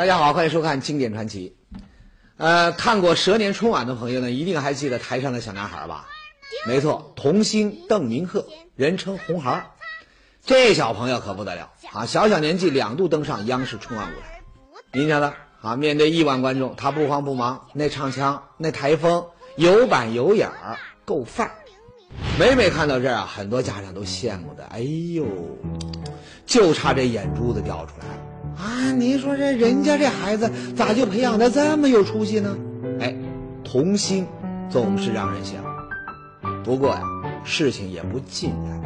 大家好，欢迎收看《经典传奇》。呃，看过蛇年春晚的朋友呢，一定还记得台上的小男孩吧？没错，童星邓明鹤，人称红孩儿。这小朋友可不得了啊！小小年纪两度登上央视春晚舞台，您瞧他啊，面对亿万观众，他不慌不忙，那唱腔，那台风，有板有眼儿，够范儿。每每看到这儿啊，很多家长都羡慕的，哎呦，就差这眼珠子掉出来了。啊，您说这人家这孩子咋就培养的这么有出息呢？哎，童心总是让人羡慕。不过呀，事情也不尽然。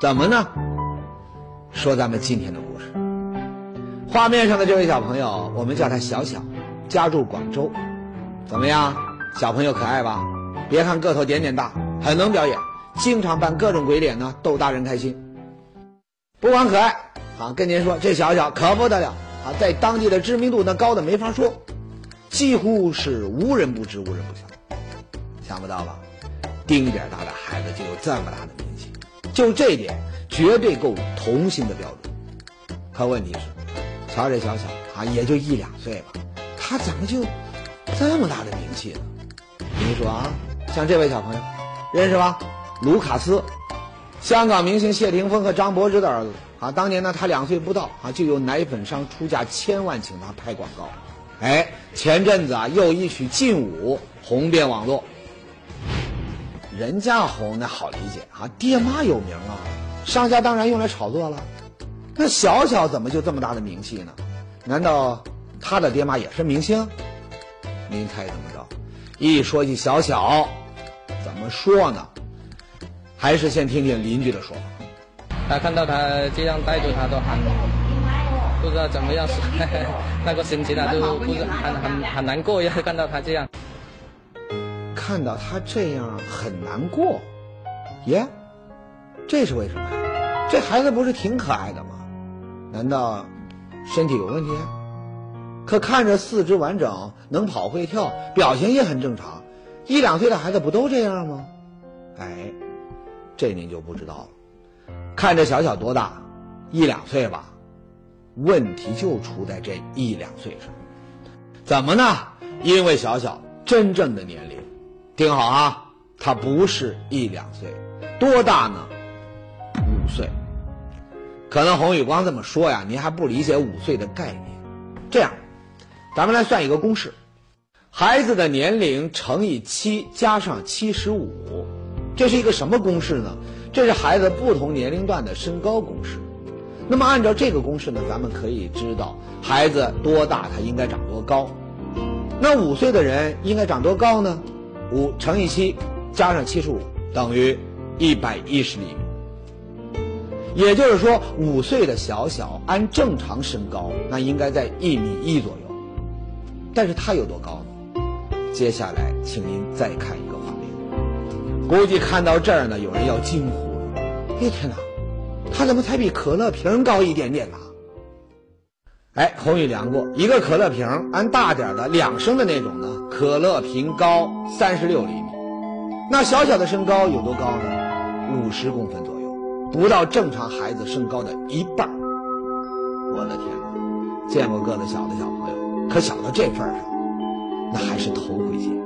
怎么呢？说咱们今天的故事。画面上的这位小朋友，我们叫他小小，家住广州。怎么样，小朋友可爱吧？别看个头点点大，很能表演，经常扮各种鬼脸呢，逗大人开心。不光可爱。啊，跟您说，这小小可不得了啊，在当地的知名度那高的没法说，几乎是无人不知、无人不晓。想不到吧？丁点大的孩子就有这么大的名气，就这点绝对够童星的标准。可问题是，瞧这小小啊，也就一两岁吧，他怎么就这么大的名气呢？您说啊，像这位小朋友，认识吧？卢卡斯，香港明星谢霆锋和张柏芝的儿子。啊，当年呢，他两岁不到啊，就有奶粉商出价千万请他拍广告，哎，前阵子啊，又一曲劲舞红遍网络。人家红那好理解啊，爹妈有名啊，商家当然用来炒作了。那小小怎么就这么大的名气呢？难道他的爹妈也是明星？您猜怎么着？一说起小小，怎么说呢？还是先听听邻居的说法。他看到他这样带着他都很不知道怎么样，那个心情啊，都不是很很很难过。要看到他这样，看到他这样很难过，耶，这是为什么呀？这孩子不是挺可爱的吗？难道身体有问题？可看着四肢完整，能跑会跳，表情也很正常。一两岁的孩子不都这样吗？哎，这您就不知道了。看着小小多大，一两岁吧，问题就出在这一两岁上。怎么呢？因为小小真正的年龄，听好啊，他不是一两岁，多大呢？五岁。可能洪宇光这么说呀，您还不理解五岁的概念。这样，咱们来算一个公式：孩子的年龄乘以七加上七十五，这是一个什么公式呢？这是孩子不同年龄段的身高公式。那么按照这个公式呢，咱们可以知道孩子多大他应该长多高。那五岁的人应该长多高呢？五乘以七加上七十五等于一百一十厘米。也就是说，五岁的小小按正常身高，那应该在一米一左右。但是他有多高呢？接下来，请您再看一个画面。估计看到这儿呢，有人要惊呼了。哎天哪，他怎么才比可乐瓶高一点点呢？哎，红宇量过，一个可乐瓶按大点的两升的那种呢，可乐瓶高三十六厘米。那小小的身高有多高呢？五十公分左右，不到正常孩子身高的一半。我的天哪，见过个子小的小朋友，可小到这份上，那还是头回见。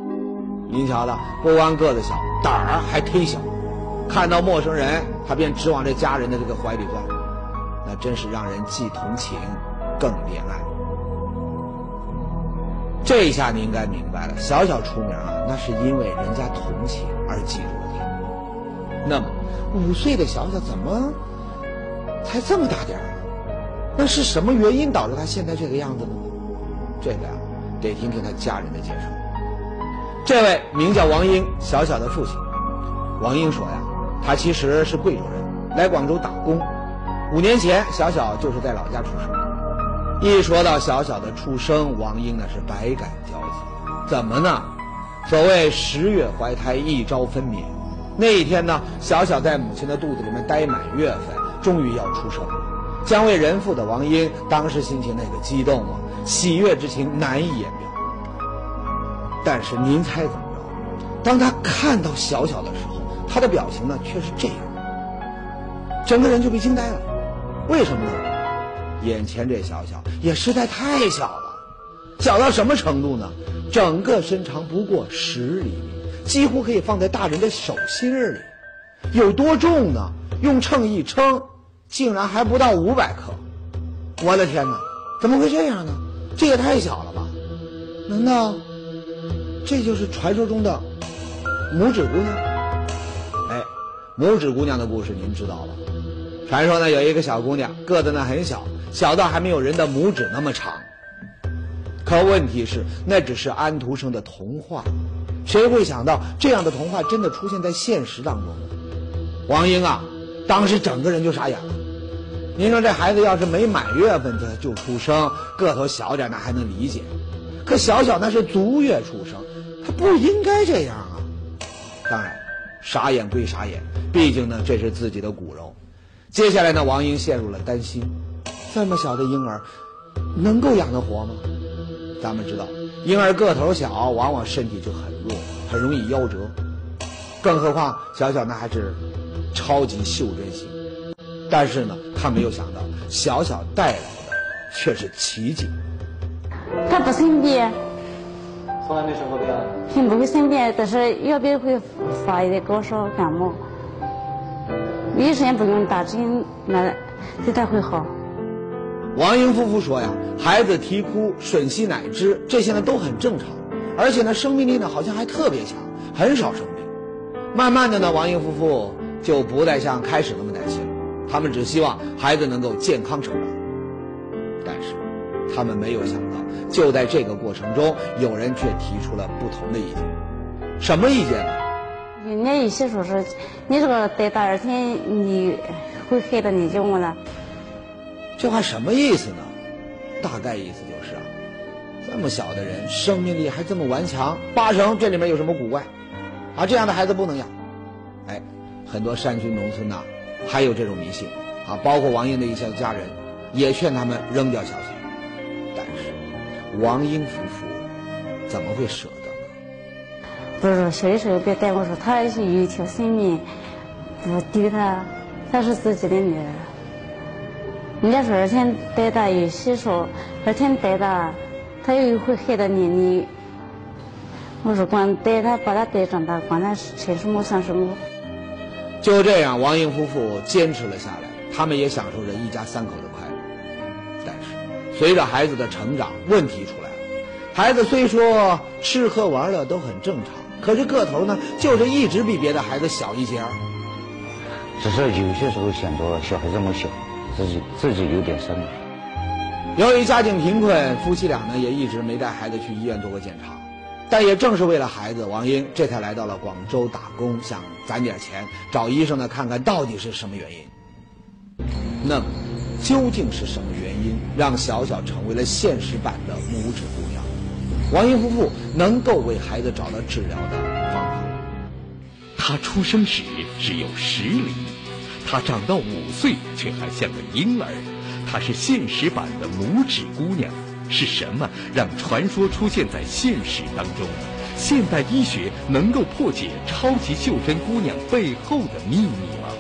您瞧他，不光个子小，胆儿还忒小。看到陌生人，他便直往这家人的这个怀里钻，那真是让人既同情，更怜爱。这一下你应该明白了，小小出名啊，那是因为人家同情而记住了他。那么，五岁的小小怎么才这么大点儿呢？那是什么原因导致他现在这个样子呢？这个呀，得听听他家人的介绍。这位名叫王英，小小的父亲。王英说呀。他其实是贵州人，来广州打工。五年前，小小就是在老家出生。一说到小小的出生，王英那是百感交集。怎么呢？所谓十月怀胎，一朝分娩。那一天呢，小小在母亲的肚子里面待满月份，终于要出生了。将为人父的王英，当时心情那个激动啊，喜悦之情难以言表。但是您猜怎么着？当他看到小小的时候。他的表情呢，却是这样，整个人就被惊呆了。为什么呢？眼前这小小也实在太小了，小到什么程度呢？整个身长不过十厘米，几乎可以放在大人的手心里。有多重呢？用秤一称，竟然还不到五百克。我的天哪，怎么会这样呢？这也太小了吧？难道这就是传说中的拇指姑娘？哎，拇指姑娘的故事您知道吧？传说呢，有一个小姑娘，个子呢很小，小到还没有人的拇指那么长。可问题是，那只是安徒生的童话，谁会想到这样的童话真的出现在现实当中呢？王英啊，当时整个人就傻眼了。您说这孩子要是没满月份他就出生，个头小点那还能理解，可小小那是足月出生，不应该这样啊。当然，傻眼归傻眼，毕竟呢这是自己的骨肉。接下来呢，王英陷入了担心：这么小的婴儿，能够养得活吗？咱们知道，婴儿个头小，往往身体就很弱，很容易夭折。更何况小小那还是超级袖珍型。但是呢，他没有想到，小小带来的却是奇迹。他不生病，从来没生过病。并不会生病，但是要不要会发一点高烧、感冒。医生也不用打针，那对他会好。王英夫妇说呀，孩子啼哭、吮吸奶汁，这些呢都很正常，而且呢生命力呢好像还特别强，很少生病。慢慢的呢，王英夫妇就不再像开始那么担心了，他们只希望孩子能够健康成长。但是，他们没有想到，就在这个过程中，有人却提出了不同的意见。什么意见呢？人家意思说是，你这个待大热天，你会害到你就我了。这话什么意思呢？大概意思就是啊，这么小的人，生命力还这么顽强，八成这里面有什么古怪，啊，这样的孩子不能养。哎，很多山区农村呐，还有这种迷信，啊，包括王英的一些家人，也劝他们扔掉小小。王英夫妇怎么会舍得呢？不是说小的时候别带我说，他是有一条生命，不丢他，他是自己的女儿。人家说二天带大有喜说，二天带大，他又会害到你。你，我说光带他把他带长大，管他吃什么算什么。就这样，王英夫妇坚持了下来，他们也享受着一家三口的快乐。但是，随着孩子的成长，问题出来了。孩子虽说吃喝玩乐都很正常，可是个头呢，就是一直比别的孩子小一截儿。只是有些时候想着小孩这么小。自己自己有点生了。由于家境贫困，夫妻俩呢也一直没带孩子去医院做过检查。但也正是为了孩子，王英这才来到了广州打工，想攒点钱，找医生呢看看到底是什么原因。那么，究竟是什么原因让小小成为了现实版的拇指姑娘？王英夫妇能够为孩子找到治疗的方法。他出生时只有十厘米。她长到五岁却还像个婴儿，她是现实版的拇指姑娘。是什么让传说出现在现实当中？现代医学能够破解超级袖珍姑娘背后的秘密吗？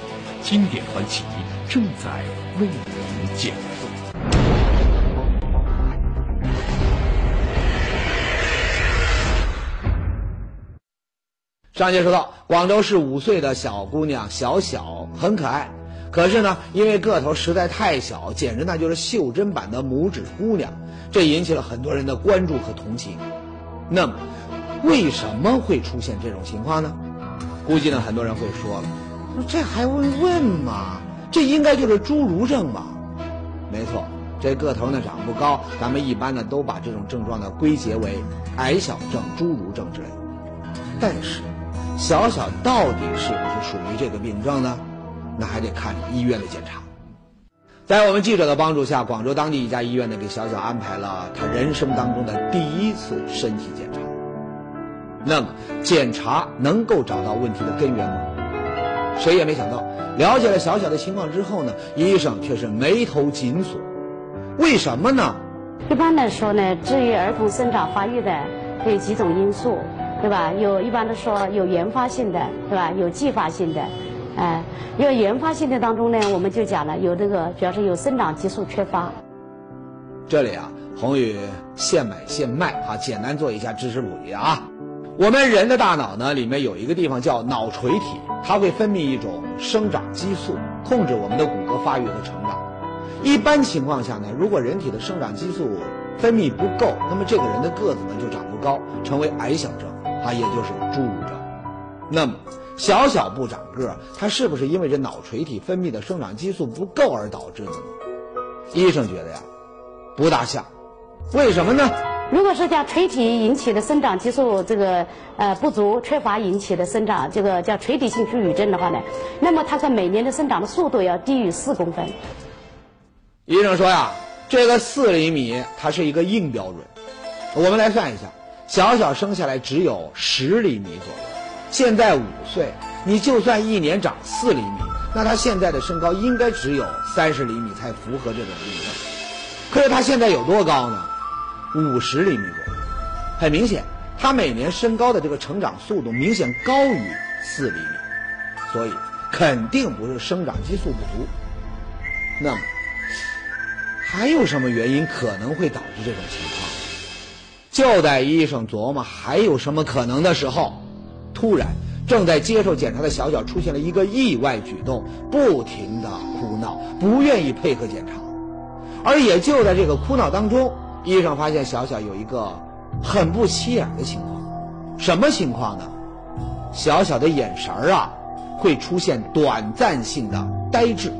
经典传奇正在为您讲述。上节说到，广州市五岁的小姑娘小小很可爱，可是呢，因为个头实在太小，简直那就是袖珍版的拇指姑娘，这引起了很多人的关注和同情。那么，为什么会出现这种情况呢？估计呢，很多人会说了，这还用问吗？这应该就是侏儒症吧？没错，这个头呢长不高，咱们一般呢都把这种症状呢归结为矮小症、侏儒症之类。但是。小小到底是不是属于这个病症呢？那还得看医院的检查。在我们记者的帮助下，广州当地一家医院呢给小小安排了他人生当中的第一次身体检查。那么，检查能够找到问题的根源吗？谁也没想到，了解了小小的情况之后呢，医生却是眉头紧锁。为什么呢？一般来说呢，至于儿童生长发育的，有几种因素。对吧？有一般的说有原发性的，对吧？有继发性的，哎，有原发性的当中呢，我们就讲了有这个主要是有生长激素缺乏。这里啊，宏宇现买现卖啊，简单做一下知识普及啊。我们人的大脑呢，里面有一个地方叫脑垂体，它会分泌一种生长激素，控制我们的骨骼发育和成长。一般情况下呢，如果人体的生长激素分泌不够，那么这个人的个子呢就长不高，成为矮小症啊，也就是侏儒症。那么小小不长个儿，它是不是因为这脑垂体分泌的生长激素不够而导致的呢？医生觉得呀，不大像。为什么呢？如果是叫垂体引起的生长激素这个呃不足缺乏引起的生长，这个叫垂体性侏儒症的话呢，那么它的每年的生长的速度要低于四公分。医生说呀，这个四厘米它是一个硬标准。我们来算一下，小小生下来只有十厘米左右，现在五岁，你就算一年长四厘米，那他现在的身高应该只有三十厘米才符合这种例证。可是他现在有多高呢？五十厘米左右，很明显，他每年身高的这个成长速度明显高于四厘米，所以肯定不是生长激素不足。那么，还有什么原因可能会导致这种情况？就在医生琢磨还有什么可能的时候，突然正在接受检查的小小出现了一个意外举动，不停的哭闹，不愿意配合检查。而也就在这个哭闹当中，医生发现小小有一个很不起眼的情况，什么情况呢？小小的眼神儿啊，会出现短暂性的呆滞。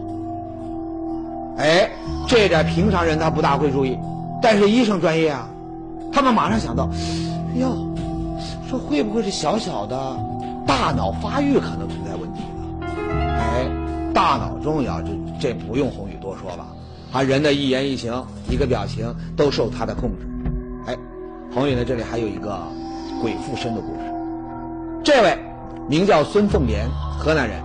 哎，这点平常人他不大会注意，但是医生专业啊，他们马上想到，哟，说会不会是小小的大脑发育可能存在问题呢？哎，大脑重要，这这不用宏宇多说吧？啊，人的一言一行、一个表情都受他的控制。哎，宏宇呢，这里还有一个鬼附身的故事。这位名叫孙凤莲，河南人。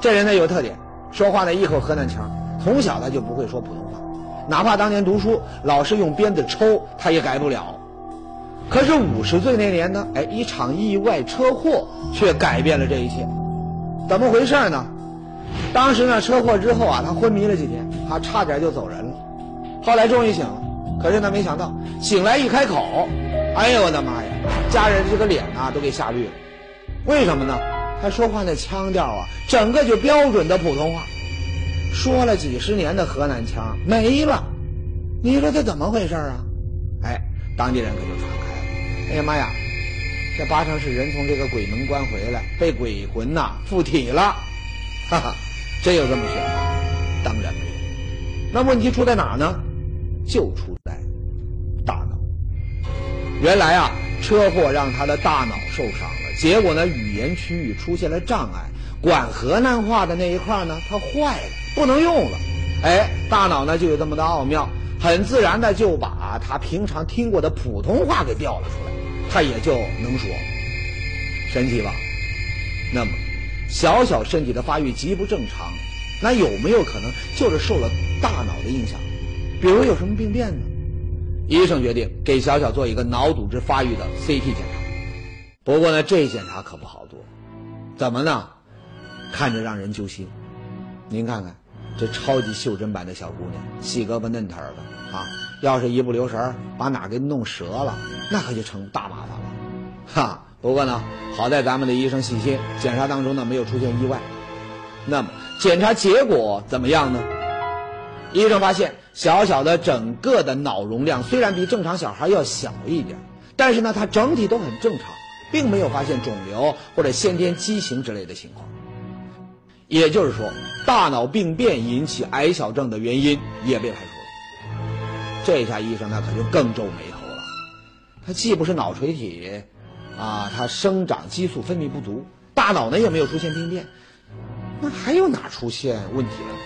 这人呢有特点，说话呢一口河南腔，从小他就不会说普通话，哪怕当年读书老师用鞭子抽，他也改不了。可是五十岁那年呢，哎，一场意外车祸却改变了这一切。怎么回事呢？当时呢，车祸之后啊，他昏迷了几天，他差点就走人了。后来终于醒了，可是他没想到，醒来一开口，哎呦我的妈呀，家人这个脸呐都给吓绿了。为什么呢？他说话那腔调啊，整个就标准的普通话，说了几十年的河南腔没了。你说这怎么回事啊？哎，当地人可就传开了。哎呀妈呀，这八成是人从这个鬼门关回来，被鬼魂呐附体了。哈哈，真有这么玄吗？那问题出在哪呢？就出在大脑。原来啊，车祸让他的大脑受伤了，结果呢，语言区域出现了障碍，管河南话的那一块呢，它坏了，不能用了。哎，大脑呢就有这么的奥妙，很自然的就把他平常听过的普通话给调了出来，他也就能说，神奇吧？那么。小小身体的发育极不正常，那有没有可能就是受了大脑的印象？比如有什么病变呢？医生决定给小小做一个脑组织发育的 CT 检查。不过呢，这检查可不好做，怎么呢？看着让人揪心。您看看，这超级袖珍版的小姑娘，细胳膊嫩腿儿的啊，要是一不留神把哪给弄折了，那可就成大麻烦了。哈。不过呢，好在咱们的医生细心，检查当中呢没有出现意外。那么检查结果怎么样呢？医生发现小小的整个的脑容量虽然比正常小孩要小一点，但是呢它整体都很正常，并没有发现肿瘤或者先天畸形之类的情况。也就是说，大脑病变引起矮小症的原因也被排除了。这下医生那可就更皱眉头了，他既不是脑垂体。啊，他生长激素分泌不足，大脑呢也没有出现病变，那还有哪出现问题了呢？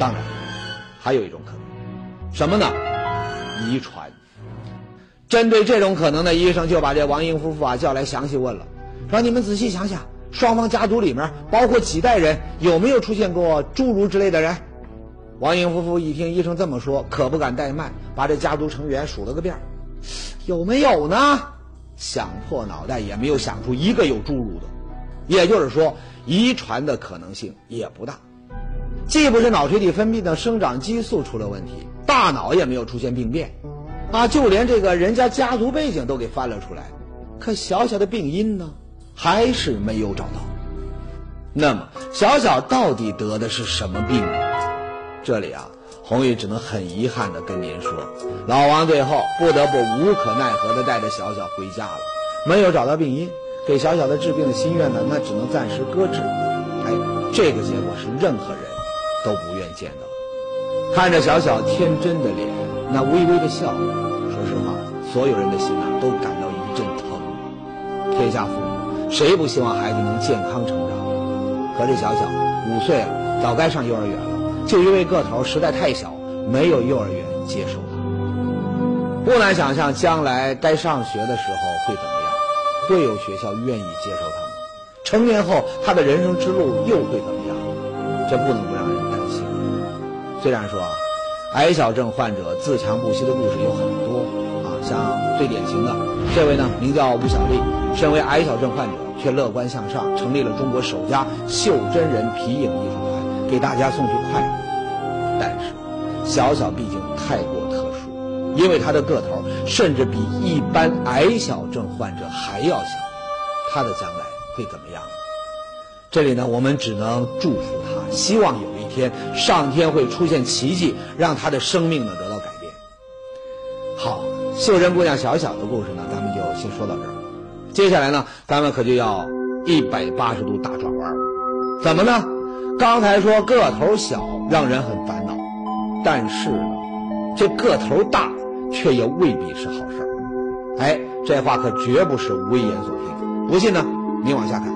当然，还有一种可能，什么呢？遗传。针对这种可能呢，医生就把这王英夫妇啊叫来详细问了，说你们仔细想想，双方家族里面包括几代人，有没有出现过侏儒之类的人？王英夫妇一听医生这么说，可不敢怠慢，把这家族成员数了个遍，有没有呢？想破脑袋也没有想出一个有侏儒的，也就是说，遗传的可能性也不大。既不是脑垂体分泌的生长激素出了问题，大脑也没有出现病变，啊，就连这个人家家族背景都给翻了出来，可小小的病因呢，还是没有找到。那么，小小到底得的是什么病呢？这里啊，红玉只能很遗憾的跟您说，老王最后不得不无可奈何的带着小小回家了，没有找到病因，给小小的治病的心愿呢，那只能暂时搁置。哎，这个结果是任何人都不愿见到。看着小小天真的脸，那微微的笑，说实话，所有人的心呐都感到一阵疼。天下父母谁不希望孩子能健康成长？可这小小五岁了，早该上幼儿园了。就因为个头实在太小，没有幼儿园接收他。不难想象，将来该上学的时候会怎么样？会有学校愿意接受他吗？成年后，他的人生之路又会怎么样？这不能不。虽然说啊，矮小症患者自强不息的故事有很多啊，像最典型的这位呢，名叫吴小丽，身为矮小症患者，却乐观向上，成立了中国首家袖珍人皮影艺术团，给大家送去快乐。但是，小小毕竟太过特殊，因为他的个头甚至比一般矮小症患者还要小，他的将来会怎么样？这里呢，我们只能祝福他，希望有天上天会出现奇迹，让他的生命呢得到改变。好，秀珍姑娘小小的故事呢，咱们就先说到这儿。接下来呢，咱们可就要一百八十度大转弯。怎么呢？刚才说个头小让人很烦恼，但是呢，这个头大却也未必是好事儿。哎，这话可绝不是危言耸听。不信呢，你往下看，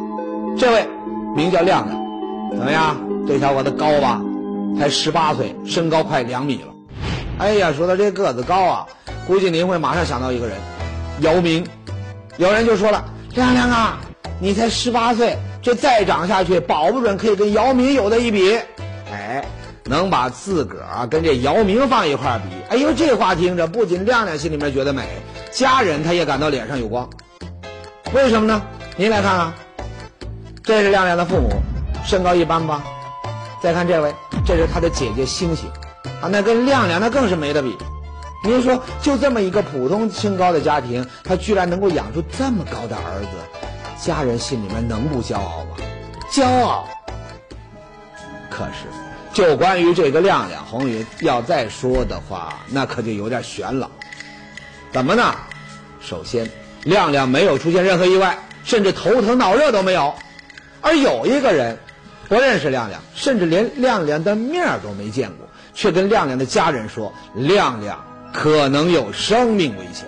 这位名叫亮亮，怎么样？这小伙子高吧？才十八岁，身高快两米了。哎呀，说到这个子高啊，估计您会马上想到一个人，姚明。有人就说了：“亮亮啊，你才十八岁，这再长下去，保不准可以跟姚明有的一比。”哎，能把自个儿跟这姚明放一块儿比，哎呦，这话听着不仅亮亮心里面觉得美，家人他也感到脸上有光。为什么呢？您来看啊，这是亮亮的父母，身高一般吧？再看这位，这是他的姐姐星星，啊，那跟亮亮那更是没得比。您说，就这么一个普通身高的家庭，他居然能够养出这么高的儿子，家人心里面能不骄傲吗？骄傲。可是，就关于这个亮亮，红云要再说的话，那可就有点悬了。怎么呢？首先，亮亮没有出现任何意外，甚至头疼脑热都没有，而有一个人不认识亮亮，甚至连亮亮的面儿都没见过，却跟亮亮的家人说亮亮。可能有生命危险，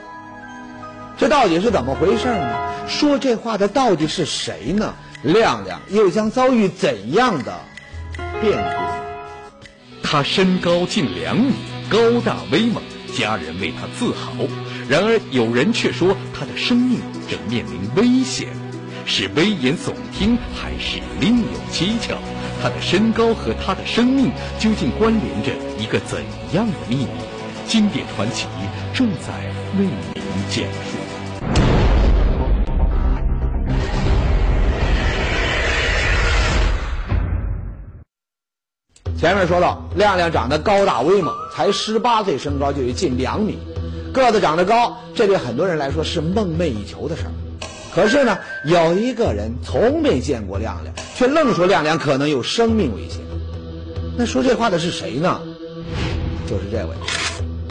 这到底是怎么回事呢？说这话的到底是谁呢？亮亮又将遭遇怎样的变故？他身高近两米，高大威猛，家人为他自豪。然而有人却说他的生命正面临危险，是危言耸听还是另有蹊跷？他的身高和他的生命究竟关联着一个怎样的秘密？经典传奇正在为您讲述。前面说到，亮亮长得高大威猛，才十八岁，身高就有近两米，个子长得高，这对很多人来说是梦寐以求的事儿。可是呢，有一个人从没见过亮亮，却愣说亮亮可能有生命危险。那说这话的是谁呢？就是这位。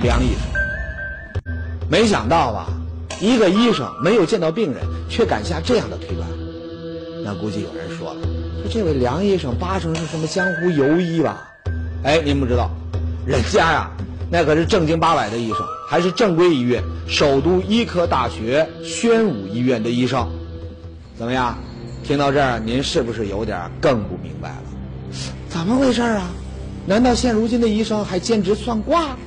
梁医生，没想到吧？一个医生没有见到病人，却敢下这样的推断。那估计有人说了，说这位梁医生八成是什么江湖游医吧？哎，您不知道，人家呀，那可是正经八百的医生，还是正规医院首都医科大学宣武医院的医生。怎么样？听到这儿，您是不是有点更不明白了？怎么回事啊？难道现如今的医生还兼职算卦？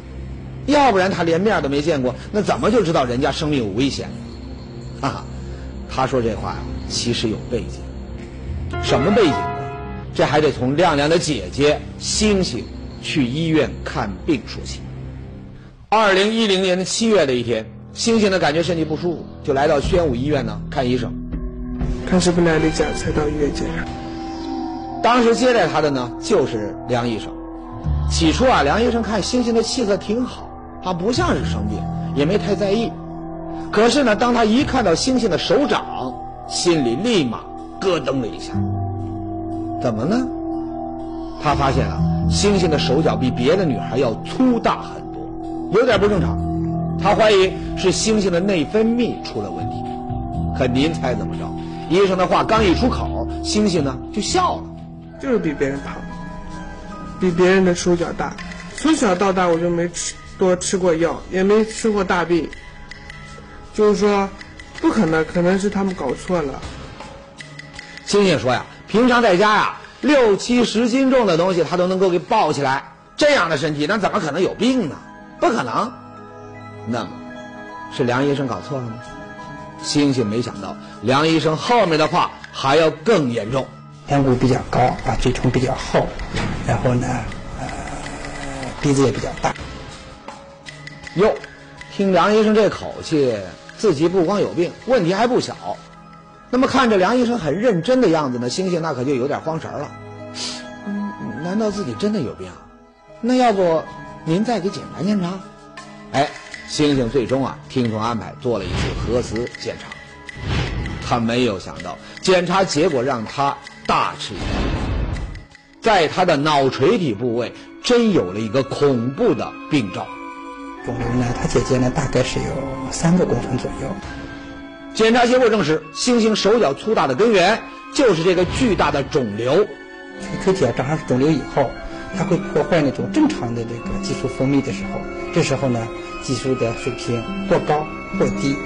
要不然他连面都没见过，那怎么就知道人家生命有危险？哈哈，他说这话呀，其实有背景。什么背景呢？这还得从亮亮的姐姐星星去医院看病说起。二零一零年的七月的一天，星星呢感觉身体不舒服，就来到宣武医院呢看医生。看是不来例假，才到医院检查。当时接待他的呢就是梁医生。起初啊，梁医生看星星的气色挺好。他不像是生病，也没太在意。可是呢，当他一看到星星的手掌，心里立马咯噔了一下。怎么呢？他发现啊，星星的手脚比别的女孩要粗大很，有点不正常。他怀疑是猩猩的内分泌出了问题。可您猜怎么着？医生的话刚一出口，猩猩呢就笑了。就是比别人胖，比别人的手脚大。从小到大我就没吃多吃过药，也没吃过大病。就是说，不可能，可能是他们搞错了。星星说呀，平常在家呀，六七十斤重的东西他都能够给抱起来，这样的身体那怎么可能有病呢？不可能。那么，是梁医生搞错了吗？星星没想到，梁医生后面的话还要更严重。颧骨比较高啊，嘴唇比较厚，然后呢，呃，鼻子也比较大。哟，听梁医生这口气，自己不光有病，问题还不小。那么看着梁医生很认真的样子呢，星星那可就有点慌神了。嗯，难道自己真的有病？啊那要不您再给检查检查？哎，星星最终啊听从安排做了一次核磁检查。他没有想到，检查结果让他大吃一惊，在他的脑垂体部位真有了一个恐怖的病灶。肿瘤呢，他姐姐呢大概是有三个公分左右。检查结果证实，星星手脚粗大的根源就是这个巨大的肿瘤。垂体啊长上肿瘤以后，它会破坏那种正常的这个激素分泌的时候，这时候呢，激素的水平或高或低，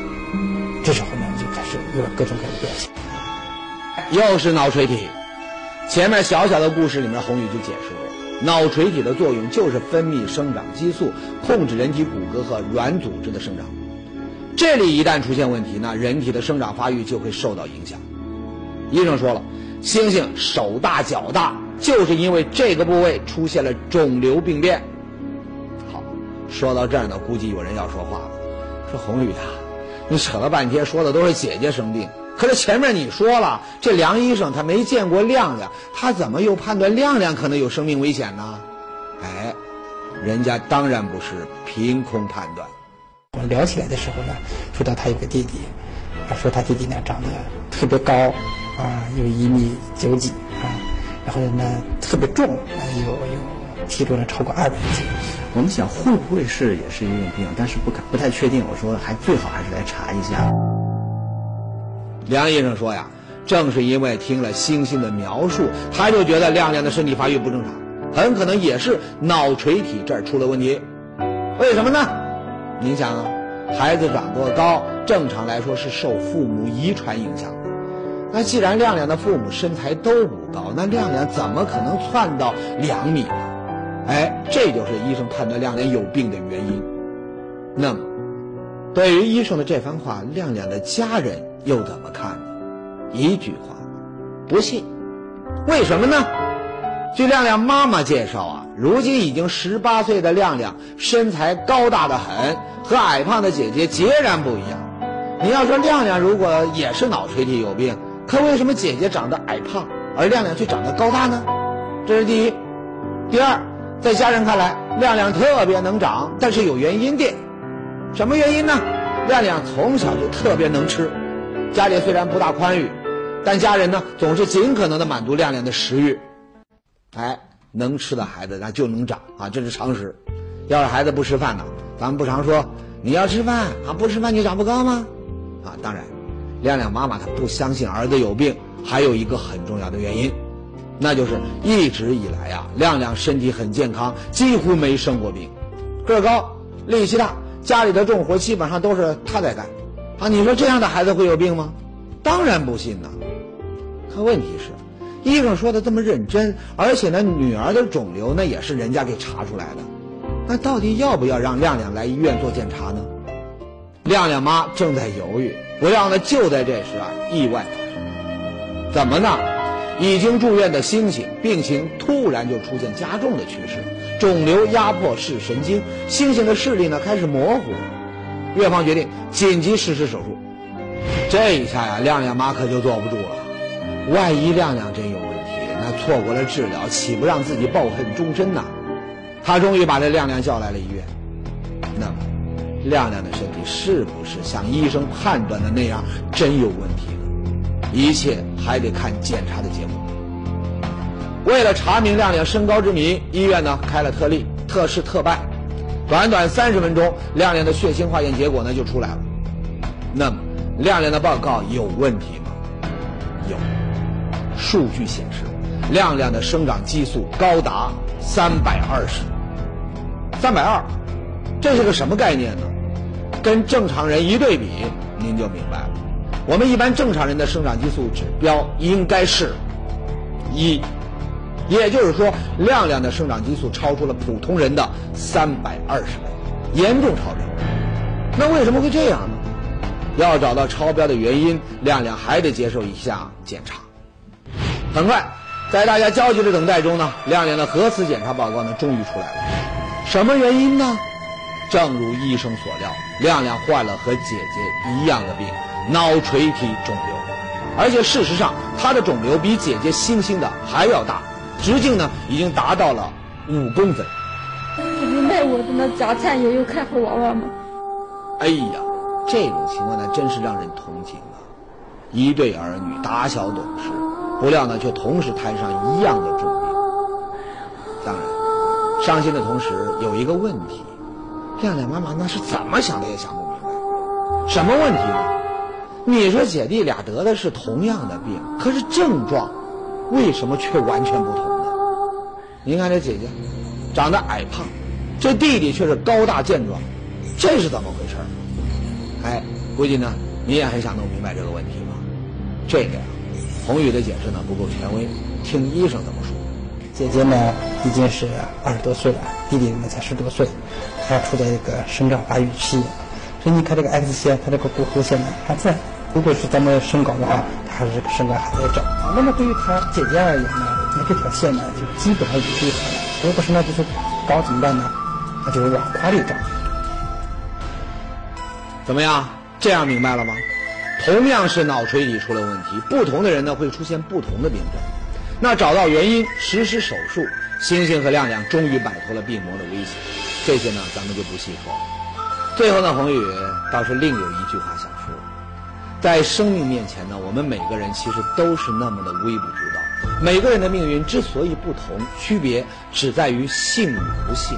这时候呢就开始有了各种各样的表现。又是脑垂体，前面小小的故事里面，红宇就解释过，脑垂体的作用就是分泌生长激素，控制人体骨骼和软组织的生长。这里一旦出现问题，那人体的生长发育就会受到影响。医生说了，猩猩手大脚大，就是因为这个部位出现了肿瘤病变。好，说到这儿呢，估计有人要说话了，说红宇啊，你扯了半天说的都是姐姐生病，可是前面你说了，这梁医生他没见过亮亮，他怎么又判断亮亮可能有生命危险呢？哎，人家当然不是凭空判断。我聊起来的时候呢，说到他有个弟弟，啊，说他弟弟呢长得特别高，啊，有一米九几，然后呢特别重，有有体重呢超过二百斤。我们想会不会是也是一种病，但是不敢不太确定。我说还最好还是来查一下。梁医生说呀，正是因为听了星星的描述，他就觉得亮亮的身体发育不正常，很可能也是脑垂体这儿出了问题。为什么呢？您想啊，孩子长多高，正常来说是受父母遗传影响。那既然亮亮的父母身材都不高，那亮亮怎么可能窜到两米呢？哎，这就是医生判断亮亮有病的原因。那么，对于医生的这番话，亮亮的家人又怎么看呢？一句话，不信。为什么呢？据亮亮妈妈介绍啊，如今已经十八岁的亮亮身材高大的很，和矮胖的姐姐截然不一样。你要说亮亮如果也是脑垂体有病，可为什么姐姐长得矮胖，而亮亮却长得高大呢？这是第一。第二，在家人看来，亮亮特别能长，但是有原因的。什么原因呢？亮亮从小就特别能吃，家里虽然不大宽裕，但家人呢总是尽可能的满足亮亮的食欲。哎，能吃的孩子那就能长啊，这是常识。要是孩子不吃饭呢，咱们不常说你要吃饭啊，不吃饭你长不高吗？啊，当然，亮亮妈妈她不相信儿子有病，还有一个很重要的原因，那就是一直以来呀，亮亮身体很健康，几乎没生过病，个高，力气大，家里的重活基本上都是他在干，啊，你说这样的孩子会有病吗？当然不信呐。可问题是。医生说的这么认真，而且呢，女儿的肿瘤那也是人家给查出来的，那到底要不要让亮亮来医院做检查呢？亮亮妈正在犹豫，不料呢，就在这时啊，意外发生。怎么呢？已经住院的星星病情突然就出现加重的趋势，肿瘤压迫视神经，星星的视力呢开始模糊。院方决定紧急实施手术。这一下呀，亮亮妈可就坐不住了。万一亮亮真有问题，那错过了治疗，岂不让自己抱恨终身呐？他终于把这亮亮叫来了医院。那么，亮亮的身体是不是像医生判断的那样真有问题呢？一切还得看检查的结果。为了查明亮亮身高之谜，医院呢开了特例，特事特办。短短三十分钟，亮亮的血清化验结果呢就出来了。那么，亮亮的报告有问题吗？有。数据显示，亮亮的生长激素高达三百二十。三百二，这是个什么概念呢？跟正常人一对比，您就明白了。我们一般正常人的生长激素指标应该是一。也就是说，亮亮的生长激素超出了普通人的三百二十倍，严重超标。那为什么会这样呢？要找到超标的原因，亮亮还得接受一项检查。很快，在大家焦急的等待中呢，亮亮的核磁检查报告呢终于出来了。什么原因呢？正如医生所料，亮亮患了和姐姐一样的病——脑垂体肿瘤，而且事实上，他的肿瘤比姐姐星星的还要大。直径呢，已经达到了五公分。你明白我的那家产也有看护娃娃吗？哎呀，这种情况呢，真是让人同情啊！一对儿女打小懂事，不料呢，却同时摊上一样的重病。当然，伤心的同时有一个问题：亮亮妈妈那是怎么想的也想不明白。什么问题呢？你说姐弟俩得的是同样的病，可是症状……为什么却完全不同呢？您看这姐姐长得矮胖，这弟弟却是高大健壮，这是怎么回事？哎，估计呢你也很想弄明白这个问题吧？这个呀，宏宇的解释呢不够权威，听医生怎么说。姐姐呢已经是二十多岁了，弟弟呢才十多岁，它处在一个生长发育期，所以你看这个 X 线，它这个骨骺线呢还在。如果是咱们身高的话，它这个身高还在长。那么对于他姐姐而言呢，那这条线呢就基本上已经闭合了。如果是那就是高怎么办呢？那就是往宽里长。怎么样？这样明白了吗？同样是脑垂体出了问题，不同的人呢会出现不同的病症。那找到原因，实施手术，星星和亮亮终于摆脱了病魔的威胁。这些呢咱们就不细说了。最后呢，宏宇倒是另有一句话想说。在生命面前呢，我们每个人其实都是那么的微不足道。每个人的命运之所以不同，区别只在于幸与不幸。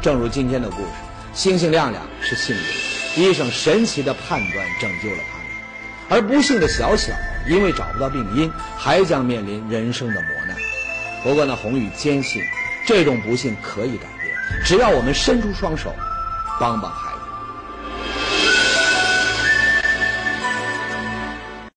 正如今天的故事，星星亮亮是幸运，医生神奇的判断拯救了他们；而不幸的小小，因为找不到病因，还将面临人生的磨难。不过呢，宏宇坚信，这种不幸可以改，只要我们伸出双手，帮帮他。